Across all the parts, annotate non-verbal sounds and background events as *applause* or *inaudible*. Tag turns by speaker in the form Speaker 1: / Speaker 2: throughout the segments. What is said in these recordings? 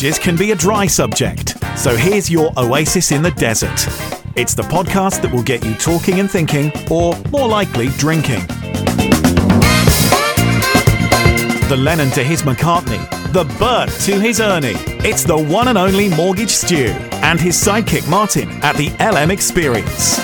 Speaker 1: Mortgages can be a dry subject, so here's your oasis in the desert. It's the podcast that will get you talking and thinking, or more likely, drinking. The Lennon to his McCartney, the Bert to his Ernie. It's the one and only Mortgage Stu and his sidekick Martin at the LM Experience.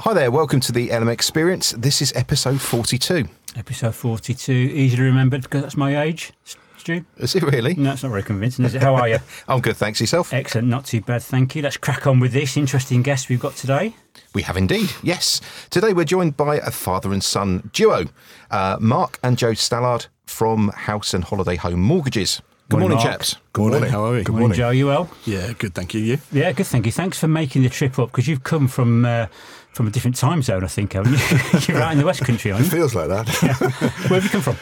Speaker 2: Hi there, welcome to the LM Experience. This is episode 42.
Speaker 3: Episode 42, easy to remember because that's my age. Stu?
Speaker 2: Is it really?
Speaker 3: No, it's not very convincing, is it? How are you? *laughs*
Speaker 2: I'm good, thanks. Yourself?
Speaker 3: Excellent, not too bad, thank you. Let's crack on with this interesting guest we've got today.
Speaker 2: We have indeed, yes. Today we're joined by a father and son duo, uh, Mark and Joe Stallard from House and Holiday Home Mortgages. Good
Speaker 3: Morning,
Speaker 2: morning,
Speaker 3: Mark.
Speaker 2: chaps.
Speaker 4: Good morning. How are we?
Speaker 3: Good morning, Joe. You well?
Speaker 4: Yeah, good. Thank you. You?
Speaker 3: Yeah, good, thank you. Thanks for making the trip up because you've come from uh, from a different time zone, I think, haven't you? *laughs* You're right in the West Country, aren't you?
Speaker 4: Feels like that. *laughs*
Speaker 3: Where have you come from?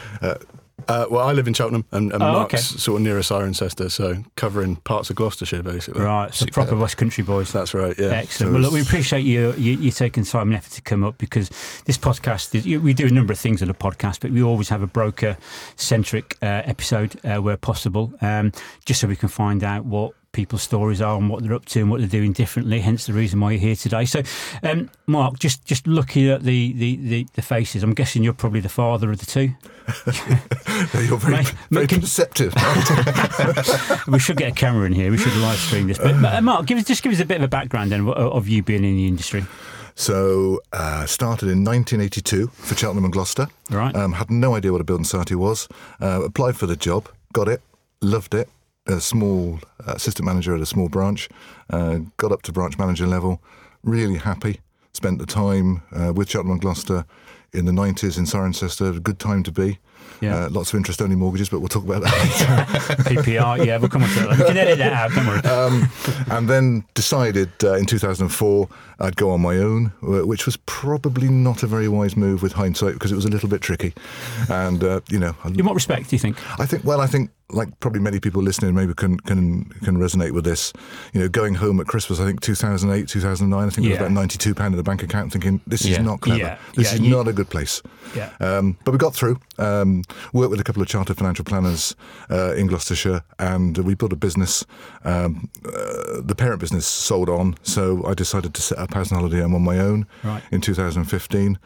Speaker 4: Uh, well, I live in Cheltenham, and, and
Speaker 3: Oh,
Speaker 4: Mark's
Speaker 3: okay.
Speaker 4: sort of near Cirencester, so covering parts of Gloucestershire, basically.
Speaker 3: Right, so proper West Country boys.
Speaker 4: That's right. Yeah.
Speaker 3: Excellent.
Speaker 4: So
Speaker 3: well, look, we appreciate you, you you taking time and effort to come up because this podcast is. you- We do a number of things on the podcast, but we always have a broker centric uh, episode uh, where possible, um, just so we can find out what people's stories are and what they're up to and what they're doing differently. Hence the reason why you're here today. So, um, Mark, just just looking at the, the, the, the faces, I'm guessing you're probably the father of the two. *laughs*
Speaker 4: You're very,
Speaker 3: Mate,
Speaker 4: very
Speaker 3: can-
Speaker 4: perceptive. *laughs*
Speaker 3: We should get a camera in here. We should live stream this. But uh, Mark, give us just give us a bit of a background then of, of you being in the industry.
Speaker 5: So, uh, started in 1982 for Cheltenham and Gloucester.
Speaker 3: Right.
Speaker 5: Um, had no idea what a building society was. Uh, applied for the job, got it, loved it. A small assistant manager at a small branch. Uh, got up to branch manager level. Really happy. Spent the time uh, with Cheltenham and Gloucester in the 90s in Cirencester. A good time to be.
Speaker 3: Yeah.
Speaker 5: Uh, lots of interest only mortgages, but we'll talk about that later. *laughs*
Speaker 3: PPR, yeah, we'll come on to that. We can edit that out, don't worry. *laughs*
Speaker 5: um, and then decided uh, in 2004 I'd go on my own, which was probably not a very wise move with hindsight because it was a little bit tricky. And uh, you know,
Speaker 3: In what respect do you think?
Speaker 5: I think well, I think like probably many people listening maybe can can can resonate with this. You know, going home at Christmas, I think 2008, 2009, I think it was about 92 pound in the bank account, thinking this
Speaker 2: Yeah.
Speaker 5: is not clever.
Speaker 3: Yeah.
Speaker 5: This
Speaker 3: Yeah,
Speaker 5: is
Speaker 3: you-
Speaker 5: not a good place.
Speaker 3: Yeah.
Speaker 5: Um, but we got through. Um, worked with a couple of chartered financial planners uh, in Gloucestershire, and we built a business. Um, uh, the parent business sold on, so I decided to set up House and Holiday Home on my own
Speaker 3: Right.
Speaker 5: in 2015,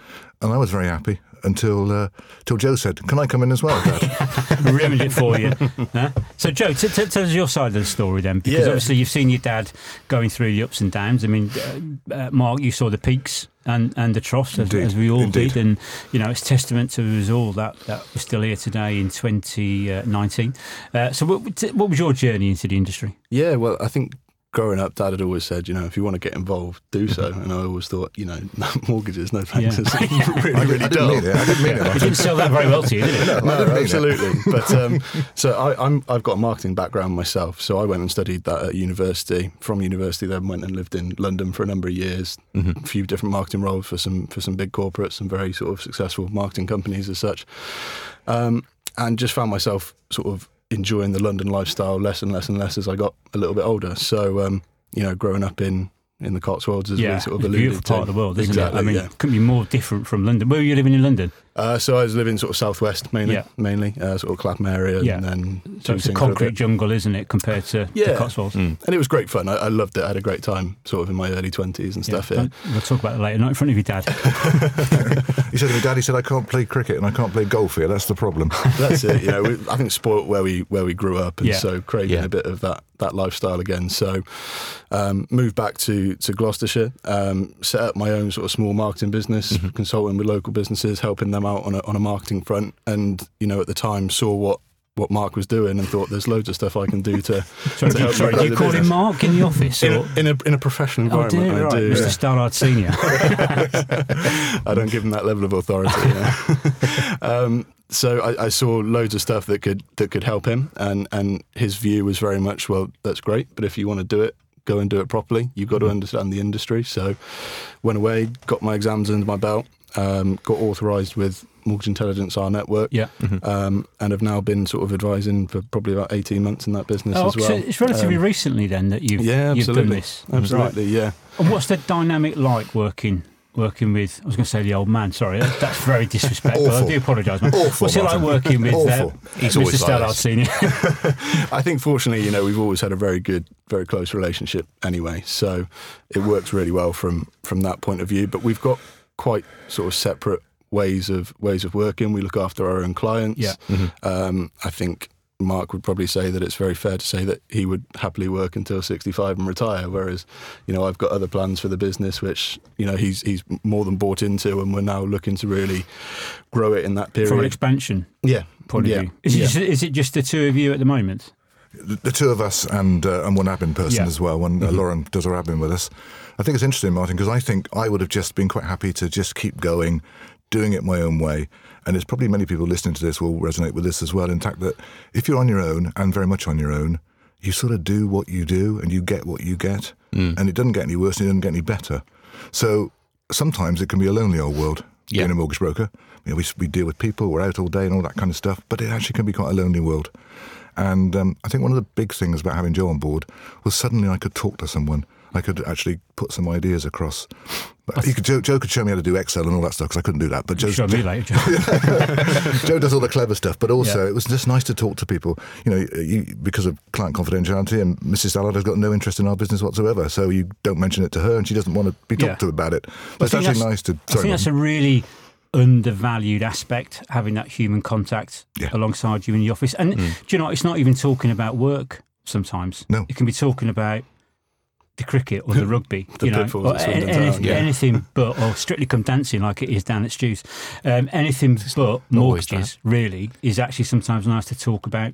Speaker 5: and I was very happy until uh, till Joe said, "Can I come in as well, Dad?" *laughs*
Speaker 3: We remembered it for you. Huh? So, Joe, t- t- tell us your side of the story then, because
Speaker 4: Yeah.
Speaker 3: obviously you've seen your dad going through the ups and downs. I mean, uh, uh, Mark, you saw the peaks and, and the troughs, as, as we all
Speaker 5: indeed.
Speaker 3: did, and you know it's testament to us all that that we're still here today in 2019. Uh, so, what, t- what was your journey into the industry?
Speaker 4: yeah. Well, I think growing up, Dad had always said, you know, if you want to get involved, do so. And I always thought, you know, *laughs* mortgages, no thanks.
Speaker 3: Yeah.
Speaker 4: It's *laughs* *laughs* really,
Speaker 5: I,
Speaker 4: really
Speaker 5: didn't
Speaker 4: dull.
Speaker 5: mean it. I didn't mean
Speaker 3: It
Speaker 5: it.
Speaker 3: didn't sell that very well to you, did it?
Speaker 5: No, I
Speaker 4: No,
Speaker 5: didn't it.
Speaker 4: absolutely. but um, so I, I'm, I've got a marketing background myself. So I went and studied that at university. From university, then went and lived in London for a number of years.
Speaker 2: Mm-hmm.
Speaker 4: A few different marketing roles for some for some big corporates, some very sort of successful marketing companies as such. Um, and just found myself sort of enjoying the London lifestyle less and less and less as I got a little bit older. So um, you know, growing up in in the Cotswolds, as
Speaker 3: Yeah,
Speaker 4: we sort of
Speaker 3: it's a
Speaker 4: alluded
Speaker 3: beautiful
Speaker 4: to,
Speaker 3: part of the world, isn't
Speaker 4: exactly,
Speaker 3: it? I mean,
Speaker 4: yeah.
Speaker 3: couldn't be more different from London. Where were you living in London?
Speaker 4: Uh, so I was living sort of southwest mainly,
Speaker 3: Yeah.
Speaker 4: mainly uh, sort of Clapham area,
Speaker 3: Yeah.
Speaker 4: and then
Speaker 3: So it's a
Speaker 4: Tooting for a
Speaker 3: concrete jungle, isn't it, compared to
Speaker 4: Yeah.
Speaker 3: the Cotswolds?
Speaker 4: And it was great fun. I, I loved it. I had a great time, sort of in my early twenties and stuff. Yeah,
Speaker 3: don't- We'll talk about it later. Not in front of your dad. *laughs*
Speaker 5: He said to me, Dad, he said, I can't play cricket and I can't play golf here. That's the problem. *laughs*
Speaker 4: that's it. You know, we, I think sport where we where we grew up, and
Speaker 3: Yeah.
Speaker 4: so craving
Speaker 2: Yeah.
Speaker 4: a bit of that that lifestyle again. So um, moved back to to Gloucestershire, um, set up my own sort of small marketing business,
Speaker 3: Mm-hmm.
Speaker 4: consulting with local businesses, helping them out on a on a marketing front. And you know, at the time, saw what what Mark was doing and thought there's loads of stuff I can do to. *laughs*
Speaker 3: Sorry,
Speaker 4: to help
Speaker 3: sorry, you call him. Mark in the office?
Speaker 4: In a, in a in a professional
Speaker 3: Oh,
Speaker 4: environment,
Speaker 3: dear,
Speaker 4: I
Speaker 3: right,
Speaker 4: do.
Speaker 3: Mr.
Speaker 4: yeah.
Speaker 3: Stallard Senior. *laughs*
Speaker 4: I don't give him that level of authority. yeah. *laughs* um, so I, I saw loads of stuff that could that could help him, and and his view was very much, well, that's great, but if you want to do it, go and do it properly. You've got to understand the industry. So went away, got my exams under my belt, um, got authorised with Mortgage Intelligence, our network,
Speaker 3: yeah.
Speaker 4: um, and have now been sort of advising for probably about eighteen months in that business
Speaker 3: Oh,
Speaker 4: as well.
Speaker 3: so it's relatively
Speaker 4: Um,
Speaker 3: recently then that you've,
Speaker 4: yeah,
Speaker 3: you've done this.
Speaker 4: absolutely, yeah.
Speaker 3: And what's the dynamic like working working with? I was going to say the old man. Sorry, that, that's very *laughs* disrespectful. I do apologise. man.
Speaker 5: Awful,
Speaker 3: What's it like working with uh,
Speaker 2: He's
Speaker 3: Mr.
Speaker 2: always like
Speaker 3: Stallard. Senior? *laughs*
Speaker 4: I think fortunately, you know, we've always had a very good, very close relationship anyway. So it works really well from from that point of view. But we've got quite sort of separate ways of ways of working. We look after our own clients.
Speaker 3: Yeah.
Speaker 4: Um, I think Mark would probably say that it's very fair to say that he would happily work until 65 and retire. Whereas, you know, I've got other plans for the business, which you know he's he's more than bought into, and we're now looking to really grow it in that period.
Speaker 3: From an expansion
Speaker 4: yeah,
Speaker 3: point of
Speaker 4: yeah.
Speaker 3: view, is it,
Speaker 4: yeah.
Speaker 3: just, is it just the two of you at the moment?
Speaker 5: the, the two of us and uh, and one admin person
Speaker 3: Yeah.
Speaker 5: as well. When uh, Lauren does our admin with us, I think it's interesting, Martin, because I think I would have just been quite happy to just keep going, doing it my own way. And it's probably many people listening to this will resonate with this as well. In fact, that if you're on your own and very much on your own, you sort of do what you do and you get what you get, and it doesn't get any worse and it doesn't get any better. So sometimes it can be a lonely old world
Speaker 2: Yeah.
Speaker 5: being a mortgage broker. You know, we, we deal with people, we're out all day and all that kind of stuff, but it actually can be quite a lonely world. And um, I think one of the big things about having Joe on board was suddenly I could talk to someone. I could actually put some ideas across. He could, Joe, Joe could show me how to do Excel and all that stuff because I couldn't do that. But Joe's,
Speaker 3: me *laughs* later. Joe.
Speaker 5: Joe does all the clever stuff, but also
Speaker 3: Yeah.
Speaker 5: it was just nice to talk to people. You know, you, because of client confidentiality, and Mrs. Stallard has got no interest in our business whatsoever, so you don't mention it to her, and she doesn't want to be talked
Speaker 3: Yeah.
Speaker 5: to about it. But it's actually nice to.
Speaker 3: I think that's a really undervalued aspect, having that human contact
Speaker 5: Yeah.
Speaker 3: alongside you in the office. And mm. do you know, it's not even talking about work sometimes.
Speaker 5: No.
Speaker 3: It can be talking about the cricket or the rugby, *laughs*
Speaker 4: The
Speaker 3: you know, or
Speaker 4: at Swindon
Speaker 3: any-
Speaker 4: Town,
Speaker 3: anything,
Speaker 4: yeah.
Speaker 3: anything but, or strictly come dancing like it is down at Stu's. Um, anything but
Speaker 2: always
Speaker 3: mortgages really is actually sometimes nice to talk about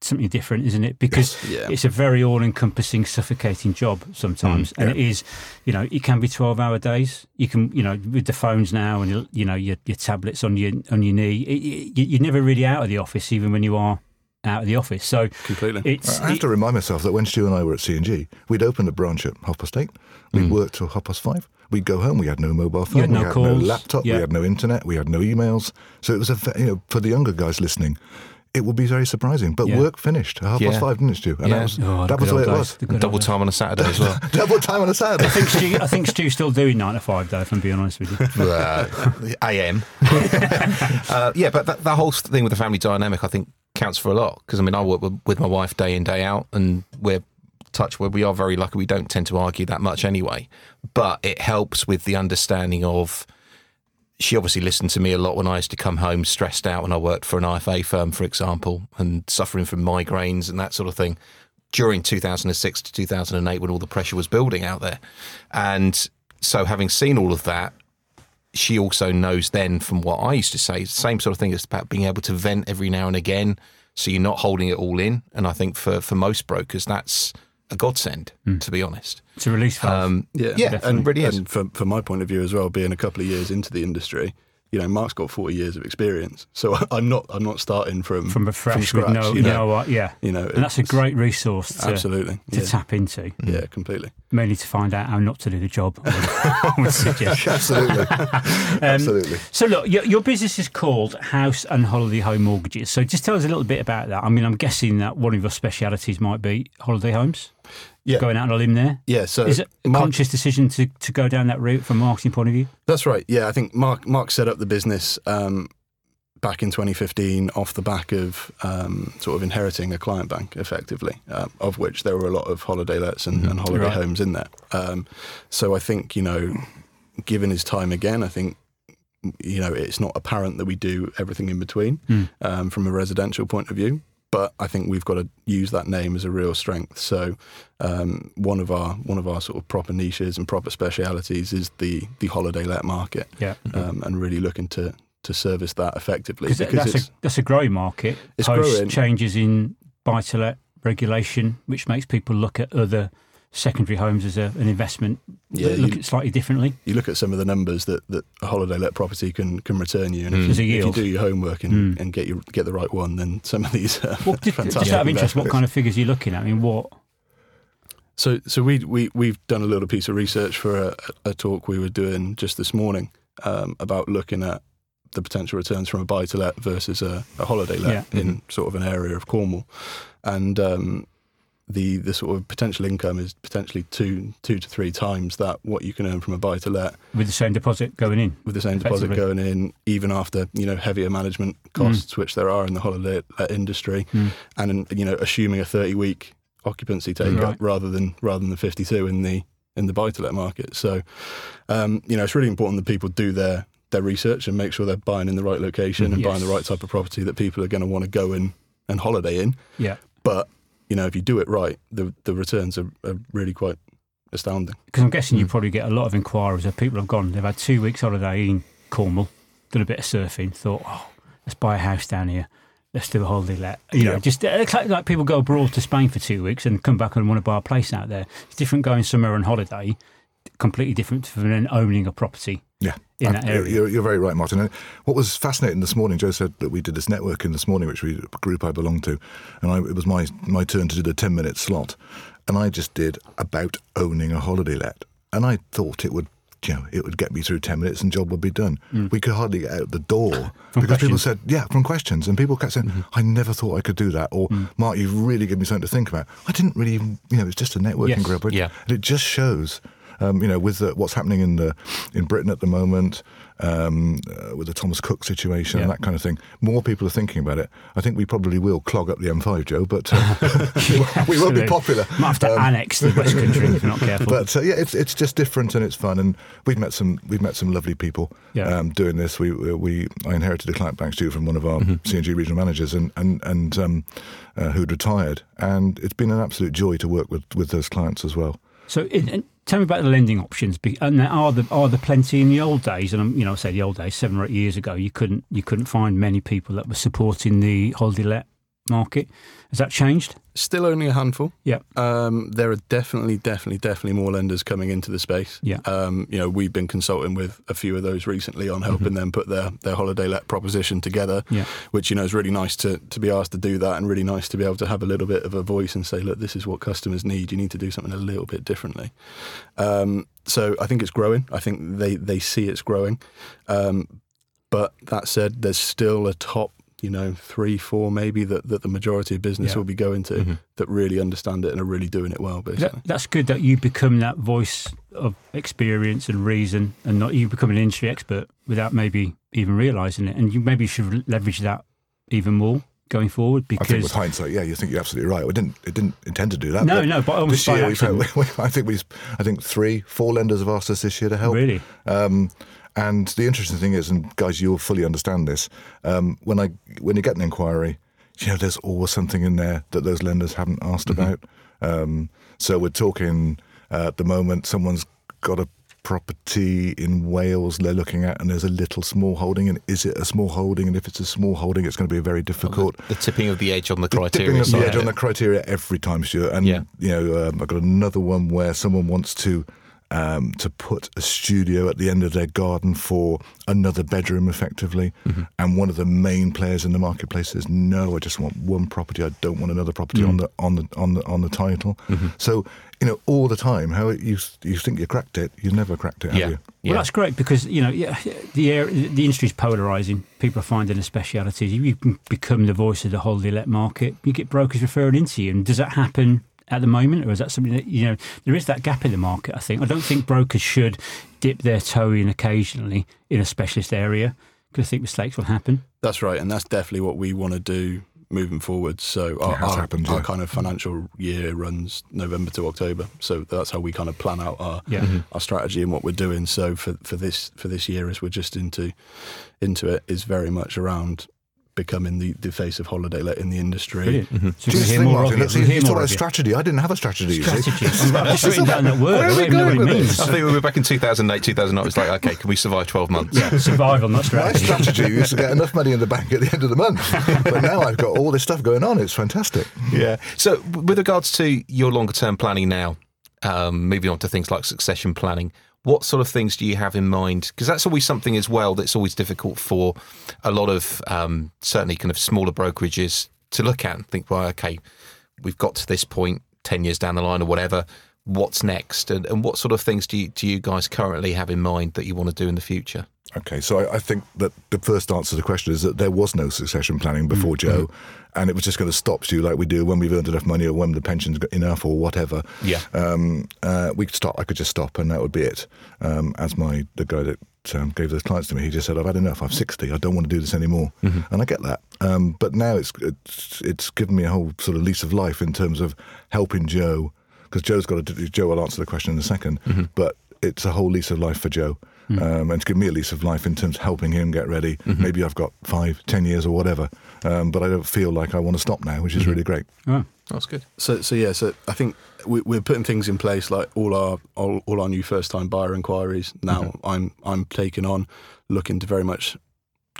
Speaker 3: something different, isn't it? Because
Speaker 4: Yeah.
Speaker 3: it's a very all-encompassing, suffocating job sometimes, and it is, you know, it can be twelve-hour days. You can, you know, with the phones now and you- know your, your tablets on your on your knee, it, you- you're never really out of the office, even when you are out of the office. So
Speaker 4: completely.
Speaker 3: it's
Speaker 5: I have to remind myself that when Stu and I were at C&G, we'd open a branch at half past eight. We'd hmm. work till half past five. We'd go home. We had no mobile phone.
Speaker 3: had no
Speaker 5: we had
Speaker 3: calls.
Speaker 5: no laptop.
Speaker 3: Yeah.
Speaker 5: We had no internet. We had no emails. So it was a, you know, for the younger guys listening, it would be very surprising. But
Speaker 3: Yeah.
Speaker 5: work finished half
Speaker 2: Yeah.
Speaker 5: past five, didn't it, Stu? And
Speaker 2: Yeah.
Speaker 5: that was,
Speaker 3: Oh,
Speaker 5: that was the way it was.
Speaker 2: Double time on a Saturday as well. *laughs*
Speaker 5: Double time on a Saturday.
Speaker 3: I think Stu, I think Stu's still doing nine to five though. If I'm being honest with you. *laughs*
Speaker 2: uh, AM. *laughs* uh, yeah, but that, that whole thing with the family dynamic, I think, counts for a lot. Because I mean, I work with, with my wife day in day out, and we're touch where we are very lucky. We don't tend to argue that much anyway, but it helps with the understanding of. She obviously listened to me a lot when I used to come home stressed out when I worked for an IFA firm, for example, and suffering from migraines and that sort of thing during 2006 to 2008 when all the pressure was building out there. And so, having seen all of that, she also knows then from what I used to say, same sort of thing. It's about being able to vent every now and again, so you're not holding it all in. And I think for for most brokers, that's a godsend, to be honest.
Speaker 3: It's a release valve.
Speaker 2: Um,
Speaker 4: Yeah,
Speaker 2: yeah,
Speaker 3: definitely.
Speaker 2: and really.
Speaker 4: And from, from my point of view as well, being a couple of years into the industry, you know, Mark's got 40 years of experience, so *laughs* I'm not I'm not starting from
Speaker 3: from a fresh
Speaker 4: scratch,
Speaker 3: with no,
Speaker 4: you
Speaker 3: you
Speaker 4: know.
Speaker 3: know what? Yeah,
Speaker 4: You know,
Speaker 3: and that's a great resource to,
Speaker 4: Absolutely,
Speaker 3: to
Speaker 4: yeah.
Speaker 3: tap into,
Speaker 4: Yeah, completely.
Speaker 3: mainly to find out how not to do the job. I would *laughs* suggest. *laughs*
Speaker 5: Absolutely.
Speaker 3: Um,
Speaker 5: Absolutely.
Speaker 3: So look, your, your business is called House and Holiday Home Mortgages. So just tell us a little bit about that. I mean, I'm guessing that one of your specialities might be holiday homes.
Speaker 4: Yeah.
Speaker 3: Going out on a limb there.
Speaker 4: Yeah, so
Speaker 3: Is it a
Speaker 4: Mark-
Speaker 3: conscious decision to, to go down that route from a marketing point of view?
Speaker 4: That's right. Yeah, I think Mark Mark set up the business um, back in 2015 off the back of um, sort of inheriting a client bank, effectively, uh, of which there were a lot of holiday lets and, and holiday
Speaker 3: Right.
Speaker 4: homes in there. Um, so I think you know, given his time again, I think you know it's not apparent that we do everything in between um, from a residential point of view. But I think we've got to use that name as a real strength. So um, one of our one of our sort of proper niches and proper specialities is the the holiday let market
Speaker 3: Yeah.
Speaker 4: um, and really looking to to service that effectively
Speaker 3: Because that's
Speaker 4: it's
Speaker 3: a, that's a growing market.
Speaker 4: It's
Speaker 3: Post
Speaker 4: growing.
Speaker 3: changes in buy to let regulation, which makes people look at other secondary homes as a, an investment,
Speaker 4: Yeah,
Speaker 3: look
Speaker 4: you-
Speaker 3: at slightly differently.
Speaker 4: you look at some of the numbers that, that a holiday let property can can return you, and
Speaker 2: Mm.
Speaker 4: if, you, if you do your homework and,
Speaker 3: Mm.
Speaker 4: and get you get the right one, then some of these are
Speaker 3: Well, just,
Speaker 4: fantastic.
Speaker 3: just out of interest, what kind of figures are you looking at? I mean, what?
Speaker 4: So, so we we we've done a little piece of research for a, a talk we were doing just this morning um, about looking at the potential returns from a buy to let versus a, a holiday let
Speaker 3: Yeah.
Speaker 4: in sort of an area of Cornwall, and um, the the sort of potential income is potentially two two to three times that what you can earn from a buy to let
Speaker 3: with the same deposit going in.
Speaker 4: with the same deposit going in, even after you know heavier management mm. costs, which there are in the holiday let industry, mm. and you know assuming a thirty week occupancy take
Speaker 3: Right.
Speaker 4: up rather than rather than the fifty two in the in the buy to let market. So um, you know it's really important that people do their their research and make sure they're buying in the right location mm. and buying the right type of property that people are going to want to go in and holiday in.
Speaker 3: Yeah.
Speaker 4: But you know if you do it right, the the returns are, are really quite astounding.
Speaker 3: Because I'm guessing
Speaker 4: Hmm.
Speaker 3: you probably get a lot of inquiries of people have gone, they've had two weeks holiday in Cornwall, done a bit of surfing, thought, oh, let's buy a house down here. Let's do a holiday let. You know, just uh, it's like, like people go abroad to Spain for two weeks and come back and want to buy a place out there. It's different going somewhere on holiday, completely different from then owning a property
Speaker 5: Yeah,
Speaker 3: in that area.
Speaker 5: You're, you're very right, Martin. And what was fascinating this morning, Joe said that we did this networking this morning, which we group I belong to, and I, it was my my turn to do the ten minute slot, and I just did about owning a holiday let, and I thought it would. You know, it would get me through ten minutes and job would be done. We could hardly get out the door *laughs*
Speaker 3: Mm.
Speaker 5: Because people said, "Yeah," from questions, and people kept saying,
Speaker 3: Mm-hmm.
Speaker 5: "I never thought I could do that," or
Speaker 3: Mm.
Speaker 5: "Mark, you've really given me something to think about." I didn't really, you know, it's just a networking
Speaker 3: Yes.
Speaker 5: group,
Speaker 2: Yeah.
Speaker 5: and it just shows, um, you know, with the, what's happening in the in Britain at the moment, um, uh, with the Thomas Cook situation and that kind of thing. More people are thinking about it. I think we probably will clog up the M5, Joe, but uh, *laughs* *laughs* we will be popular.
Speaker 3: Might have to
Speaker 5: Um,
Speaker 3: annex the West Country if you're not careful. *laughs*
Speaker 5: but uh, yeah, it's it's just different and it's fun, and we've met some we've met some lovely people
Speaker 3: Yeah.
Speaker 5: um, doing this. We we I inherited a client bank too from one of our C&G regional managers, and and and um, uh, who'd retired, and it's been an absolute joy to work with with those clients as well.
Speaker 3: So, in, in, tell me about the lending options. And there are the are the plenty in the old days? And you know, say the old days, seven or eight years ago, you couldn't you couldn't find many people that were supporting the holiday let market. Has that changed?
Speaker 4: Still only a handful.
Speaker 3: Yeah.
Speaker 4: Um, there are definitely, definitely, definitely more lenders coming into the space.
Speaker 3: Yeah.
Speaker 4: Um, you know, we've been consulting with a few of those recently on helping them put their, their holiday let proposition together,
Speaker 3: Yeah.
Speaker 4: which, you know, is really nice to, to be asked to do that and really nice to be able to have a little bit of a voice and say, look, this is what customers need. You need to do something a little bit differently. Um, so I think it's growing. I think they, they see it's growing. Um, but that said, there's still a top, you know, three, four maybe that, that the majority of business
Speaker 3: Yeah.
Speaker 4: will be going to that really understand it and are really doing it well, basically.
Speaker 3: That, that's good that you become that voice of experience and reason, and not you become an industry expert without maybe even realizing it. And you maybe should leverage that even more going forward
Speaker 5: I think
Speaker 3: because
Speaker 5: with hindsight, yeah, you think you're absolutely right. We didn't it didn't intend to do that.
Speaker 3: No,
Speaker 5: but
Speaker 3: no, but almost
Speaker 5: this year we've had, *laughs* we, I think we I think three, four lenders have asked us this year to help.
Speaker 3: really,
Speaker 5: Um, and the interesting thing is, and guys, you'll fully understand this. Um, when I when you get an inquiry, you know, there's always something in there that those lenders haven't asked about. Um, so we're talking uh, at the moment. Someone's got a property in Wales they're looking at, and there's a little small holding. And is it a small holding? And if it's a small holding, it's going to be very difficult
Speaker 2: The tipping of the edge on the
Speaker 5: the
Speaker 2: criteria.
Speaker 5: dipping of the edge on the criteria every time, Stuart. And
Speaker 2: Yeah.
Speaker 5: you know, um, I've got another one where someone wants to um, to put a studio at the end of their garden for another bedroom, effectively.
Speaker 2: Mm-hmm.
Speaker 5: And one of the main players in the marketplace says, "No, I just want one property. I don't want another property
Speaker 2: Mm.
Speaker 5: on the on the on the on the title."
Speaker 2: Mm-hmm.
Speaker 5: So you know, all the time, how you you think you cracked it, you never cracked it, have
Speaker 2: Yeah.
Speaker 5: you?
Speaker 2: Yeah.
Speaker 3: Well, that's great because you know yeah, the air, the industry's polarising. People are finding a speciality. You can become the voice of the whole let market. You get brokers referring into you, and does that happen at the moment, or is that something that you know there is that gap in the market? I think I don't think brokers should dip their toe in occasionally in a specialist area because I think mistakes will happen.
Speaker 4: That's right, and that's definitely what we want to do moving forward. So our, our,
Speaker 5: happened,
Speaker 4: our
Speaker 5: yeah.
Speaker 4: kind of financial year runs November to October. So that's how we kind of plan out our
Speaker 3: Yeah. Mhm.
Speaker 4: our strategy and what we're doing. So for, for this for this year, as we're just into into it, is very much around becoming the, the face of holiday let in the industry.
Speaker 3: Brilliant. So
Speaker 5: Just
Speaker 3: hear
Speaker 5: think,
Speaker 3: more of
Speaker 5: Martin,
Speaker 3: you.
Speaker 5: that's,
Speaker 3: We'll
Speaker 5: you
Speaker 3: hear
Speaker 5: talk
Speaker 3: more
Speaker 5: about
Speaker 3: of you.
Speaker 5: strategy. I didn't have a strategy. you.
Speaker 3: Strategy. *laughs* I've just written down that word.
Speaker 5: Where
Speaker 3: I
Speaker 5: are
Speaker 3: don't
Speaker 5: we
Speaker 3: even know what
Speaker 5: going with
Speaker 3: means.
Speaker 2: I think we were back in 2008, 2009. It was like, okay, can we survive 12 months?
Speaker 3: Yeah, survival, not
Speaker 5: My
Speaker 3: strategy.
Speaker 5: strategy used to get *laughs* enough money in the bank at the end of the month, but now I've got all this stuff going on. It's fantastic.
Speaker 2: Yeah. So, with regards to your longer term planning now, um, moving on to things like succession planning, what sort of things do you have in mind? Because that's always something as well that's always difficult for a lot of um, certainly kind of smaller brokerages to look at and think, well, okay, we've got to this point 10 years down the line or whatever. What's next? And, and what sort of things do you, do you guys currently have in mind that you want to do in the future?
Speaker 5: Okay, so I, I think that the first answer to the question is that there was no succession planning before Joe, and it was just going to stop Stu like we do when we've earned enough money or when the pension's got enough or whatever.
Speaker 2: Yeah.
Speaker 5: Um, uh, we could stop. I could just stop, and that would be it. Um, as my the guy that um, gave those clients to me, he just said, "I've had enough. I'm 60. I don't want to do this anymore." And I get that. Um, but now it's, it's it's given me a whole sort of lease of life in terms of helping Joe because Joe's got to. Joe will answer the question in a 2nd but it's a whole lease of life for Joe. Hmm. Um, and to give me a lease of life in terms of helping him get ready. Mm-hmm. Maybe I've got five, ten years or whatever, um, but I don't feel like I want to stop now, which is mm-hmm. really great.
Speaker 3: Oh,
Speaker 2: That's good.
Speaker 4: So, so yeah, so I think we, we're putting things in place like all our all, all our new first time buyer inquiries. Now mm-hmm. I'm I'm taking on, looking to very much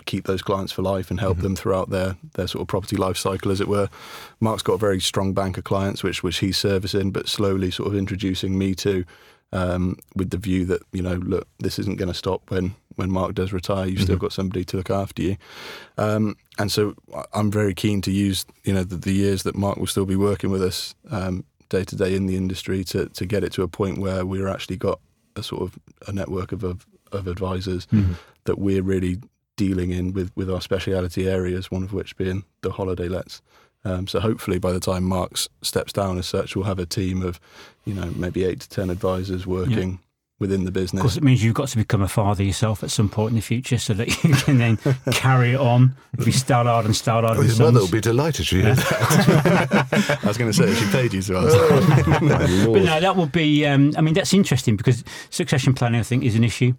Speaker 4: keep those clients for life and help them throughout their their sort of property life cycle, as it were. Mark's got a very strong bank of clients, which which he's servicing, but slowly sort of introducing me to. Um, with the view that you know, look, this isn't going to stop when when Mark does retire. You've still got somebody to look after you, um, and so I'm very keen to use you know the, the years that Mark will still be working with us um, day to day in the industry to to get it to a point where we're actually got a sort of a network of of, of advisors that we're really dealing in with with our speciality areas. One of which being the holiday lets. Um, so hopefully, by the time Mark steps down as such, we'll have a team of, you know, maybe eight to ten advisors working within the
Speaker 3: Of
Speaker 4: business.
Speaker 3: course, it means you've got to become a father yourself at some point in the future so that you can then *laughs* carry it on. Be Stallard and Stallard
Speaker 5: Oh,
Speaker 3: and
Speaker 5: his mother will be delighted to hear that.
Speaker 4: I was going to say she paid you to answer.
Speaker 5: My *laughs*
Speaker 3: But no, that would be. Um, I mean, that's interesting because succession planning, I think, is an issue.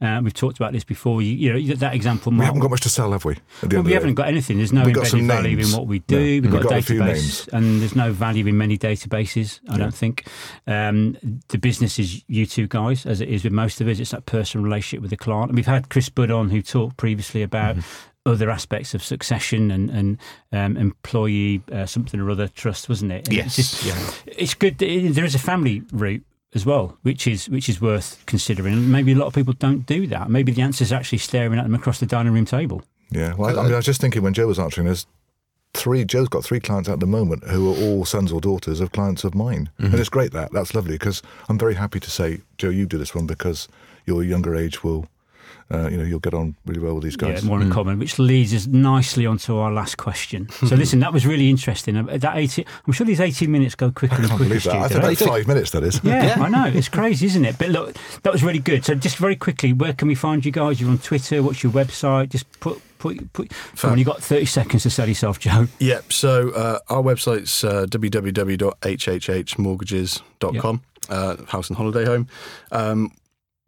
Speaker 3: Uh, we've talked about this before. You, you know, that example.
Speaker 5: We haven't got much to sell, have we?
Speaker 3: Well, we haven't got anything. There's no embedded value in what we do. We've
Speaker 5: we've
Speaker 3: got,
Speaker 5: got
Speaker 3: a
Speaker 5: a
Speaker 3: database,
Speaker 5: names.
Speaker 3: and there's no value in many databases. I
Speaker 5: Yeah.
Speaker 3: don't think. Um, the business is you two guys, as it is with most of us. It's that personal relationship with the client. And we've had Chris Budd on who talked previously about. Other aspects of succession and, and um, employee uh, something or other trust, wasn't it? And it's
Speaker 2: Yes.
Speaker 3: just-
Speaker 2: Yeah.
Speaker 3: it's good. that There is a family route as well, which is which is worth considering. And maybe a lot of people don't do that. Maybe the answer is actually staring at them across the dining room table.
Speaker 5: Yeah, well, I, I mean, I was just thinking when Joe was answering, this, three. Joe's got three clients at the moment who are all sons or daughters of clients of mine, mm-hmm. and it's great that that's lovely because I'm very happy to say, Joe, you do this one because your younger age will, uh, you know, you'll get on really well with these guys.
Speaker 3: Yeah, more in common, which leads us nicely onto our last question. So *laughs* listen, that was really interesting. Uh, That 80, I'm sure these 18 minutes go quicker
Speaker 5: I
Speaker 3: and
Speaker 5: can't
Speaker 3: quicker.
Speaker 5: believe that. I
Speaker 3: Stu,
Speaker 5: think
Speaker 3: don't
Speaker 5: five minutes. That is.
Speaker 3: Yeah,
Speaker 2: Yeah.
Speaker 3: I know. It's crazy, isn't it? But look, that was really good. So just very quickly, where can we find you guys? You're on Twitter. What's your website? Just put put put. Come on, you got 30 seconds to sell yourself, Joe.
Speaker 4: Yep. So uh, our website's uh, www.hhhmortgages.com, uh, house and holiday home. Um,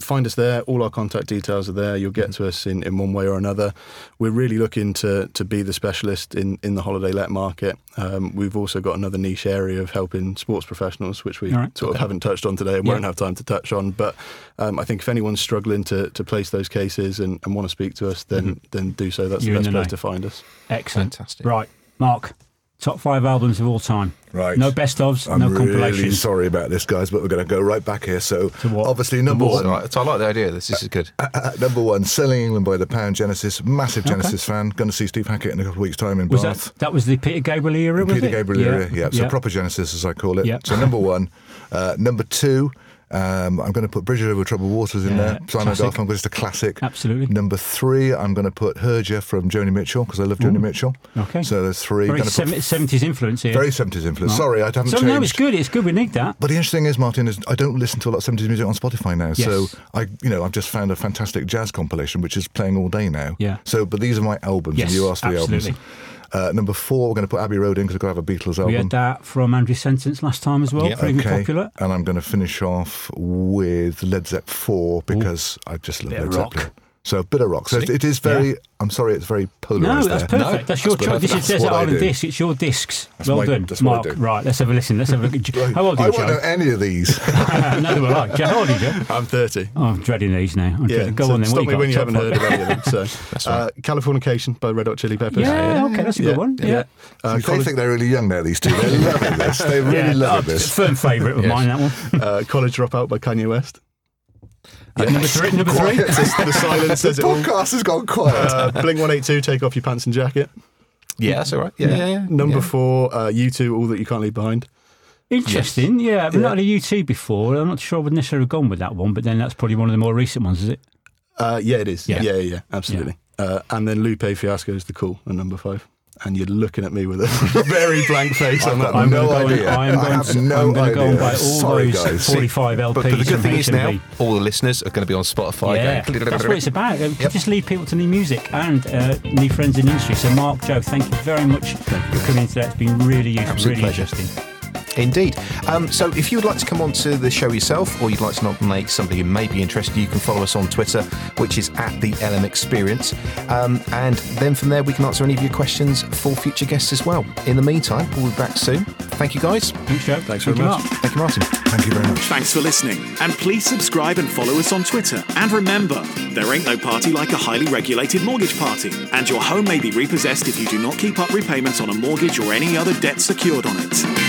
Speaker 4: find us there. All our contact details are there. You'll get to us in, in one way or another. We're really looking to to be the specialist in, in the holiday let market. Um, we've also got another niche area of helping sports professionals, which we
Speaker 3: All right.
Speaker 4: sort of haven't touched on today and
Speaker 3: Yeah.
Speaker 4: won't have time to touch on. But um, I think if anyone's struggling to, to place those cases and, and want to speak to us, then then do so. That's
Speaker 3: You're
Speaker 4: the best place
Speaker 3: know.
Speaker 4: to find us.
Speaker 3: Excellent.
Speaker 2: Fantastic.
Speaker 3: Right, Mark. Top five albums of all time.
Speaker 5: Right.
Speaker 3: No best ofs. No compilations.
Speaker 5: I'm
Speaker 3: no
Speaker 5: really
Speaker 3: compilations.
Speaker 5: sorry about this, guys, but we're going to go right back here. So, obviously, number one,
Speaker 2: I, so I like the idea. This, this is good.
Speaker 5: uh, number one, Selling England by the Pound Genesis. Massive
Speaker 3: Okay.
Speaker 5: Genesis fan. Going to see Steve Hackett in a couple of weeks' time in
Speaker 3: Was
Speaker 5: Bath.
Speaker 3: that that was the Peter Gabriel era? Was
Speaker 5: Peter
Speaker 3: it?
Speaker 5: Gabriel era, yeah. So proper Genesis, as I call it.
Speaker 3: Yeah.
Speaker 5: So number one, uh, number two, um, I'm going to put Bridge over Troubled Waters in
Speaker 3: Yeah,
Speaker 5: there. Simon
Speaker 3: classic.
Speaker 5: Garfunkel, just a classic.
Speaker 3: Absolutely.
Speaker 5: Number three, I'm going to put Hejira from Joni Mitchell because I love Joni Mitchell.
Speaker 3: Okay.
Speaker 5: So there's three.
Speaker 3: Very
Speaker 5: put
Speaker 3: seventies influence here.
Speaker 5: very 70s influence. Sorry, I haven't
Speaker 3: so
Speaker 5: changed.
Speaker 3: no, it's good. It's good. We need that.
Speaker 5: But the interesting thing is, Martin, is I don't listen to a lot of 70s music on Spotify now. So I, you know, I've just found a fantastic jazz compilation which is playing all day now.
Speaker 3: Yeah.
Speaker 5: So, but these are my albums,
Speaker 3: Yes,
Speaker 5: and you asked for the
Speaker 3: absolutely.
Speaker 5: albums. Uh, number four, we're going to put Abbey Road in because we've got to have a Beatles album.
Speaker 3: We had that from Andrew Sentence last time as well.
Speaker 2: Yeah.
Speaker 3: Pretty
Speaker 5: okay.
Speaker 3: popular.
Speaker 5: And I'm going to finish off with Led Zepp 4 because I just love Led. Zeppelin. So a bit of rock. So it is very, I'm sorry, it's very
Speaker 3: No,
Speaker 5: polarised
Speaker 3: that's
Speaker 5: there.
Speaker 3: perfect.
Speaker 2: No,
Speaker 3: that's your choice. This is
Speaker 5: That's
Speaker 3: Desert
Speaker 5: what
Speaker 3: Island
Speaker 5: do.
Speaker 3: Disc. It's your discs.
Speaker 5: That's
Speaker 3: well
Speaker 5: my-
Speaker 3: done,
Speaker 5: that's what I
Speaker 3: Mark.
Speaker 5: do.
Speaker 3: Right, let's have a listen. Let's have a look. How old are you,
Speaker 5: I
Speaker 3: you,
Speaker 5: won't know any of these. *laughs*
Speaker 3: Neither will I. Joe, how old are you, Joe?
Speaker 4: I'm 30.
Speaker 3: Oh, I'm dreading these now. I'm
Speaker 4: Yeah,
Speaker 3: dreading- Go
Speaker 4: so
Speaker 3: on then.
Speaker 4: Stop
Speaker 3: what
Speaker 4: me
Speaker 3: you
Speaker 4: when you haven't heard of any of them. So, *laughs* uh, Californication by Red Hot Chili Peppers.
Speaker 3: Yeah, okay, that's a good one. Yeah.
Speaker 4: Uh,
Speaker 5: they
Speaker 4: college,
Speaker 5: think they're really young now, these two. They're loving this. They're really
Speaker 3: love
Speaker 5: loving
Speaker 3: oh,
Speaker 5: this.
Speaker 3: Firm favourite of mine, that one.
Speaker 4: uh, College Dropout by Kanye West.
Speaker 3: Number three. Number three.
Speaker 5: Quiet.
Speaker 4: the silence says *laughs*
Speaker 5: the
Speaker 4: it all.
Speaker 5: podcast has gone quiet.
Speaker 4: Uh, Blink 182, Take Off Your Pants and Jacket.
Speaker 2: Yeah, that's all right. Yeah, yeah, yeah.
Speaker 4: Number
Speaker 2: yeah.
Speaker 4: four, uh, U2, All That You Can't Leave Behind.
Speaker 3: Interesting. Yeah, I've not had a U2 before. I'm not sure I would necessarily have gone with that one, but then that's probably one of the more recent ones, is it?
Speaker 4: Uh, yeah, it is.
Speaker 3: Yeah.
Speaker 4: Yeah, yeah, yeah absolutely. Uh, and then Lupe Fiasco is the cool at number five. And you're looking at me with a *laughs* very blank face on that.
Speaker 5: got
Speaker 3: I'm
Speaker 5: no
Speaker 3: going to
Speaker 5: idea.
Speaker 3: go and, I'm
Speaker 5: I
Speaker 3: going
Speaker 5: have
Speaker 3: to,
Speaker 5: no
Speaker 3: I'm going to go and buy all
Speaker 5: Sorry,
Speaker 3: those
Speaker 5: guys.
Speaker 3: 45 LPs
Speaker 2: But, but the good
Speaker 3: from
Speaker 2: thing is now, all the listeners are going to be on Spotify.
Speaker 3: Yeah,
Speaker 2: going,
Speaker 3: that's what it's about. *laughs* Uh, Just lead people to new music and uh, new friends in the industry. So, Mark, Joe, thank you very much for coming in today. It's been really useful,
Speaker 2: Absolute
Speaker 3: really
Speaker 2: pleasure.
Speaker 3: interesting.
Speaker 2: Indeed. Um, so if you would like to come on to the show yourself or you'd like to nominate somebody who may be interested, you can follow us on Twitter, which is at the LM Experience. Um, and then from there, we can answer any of your questions for future guests as well. In the meantime, we'll be back soon. Thank you, guys.
Speaker 3: Thanks, Joe.
Speaker 4: Thanks very
Speaker 3: you,
Speaker 4: much.
Speaker 3: Mark.
Speaker 2: Thank you, Martin.
Speaker 5: Thank you very much.
Speaker 1: Thanks for listening, and please subscribe and follow us on Twitter. And remember, there ain't no party like a highly regulated mortgage party, and your home may be repossessed if you do not keep up repayments on a mortgage or any other debt secured on it.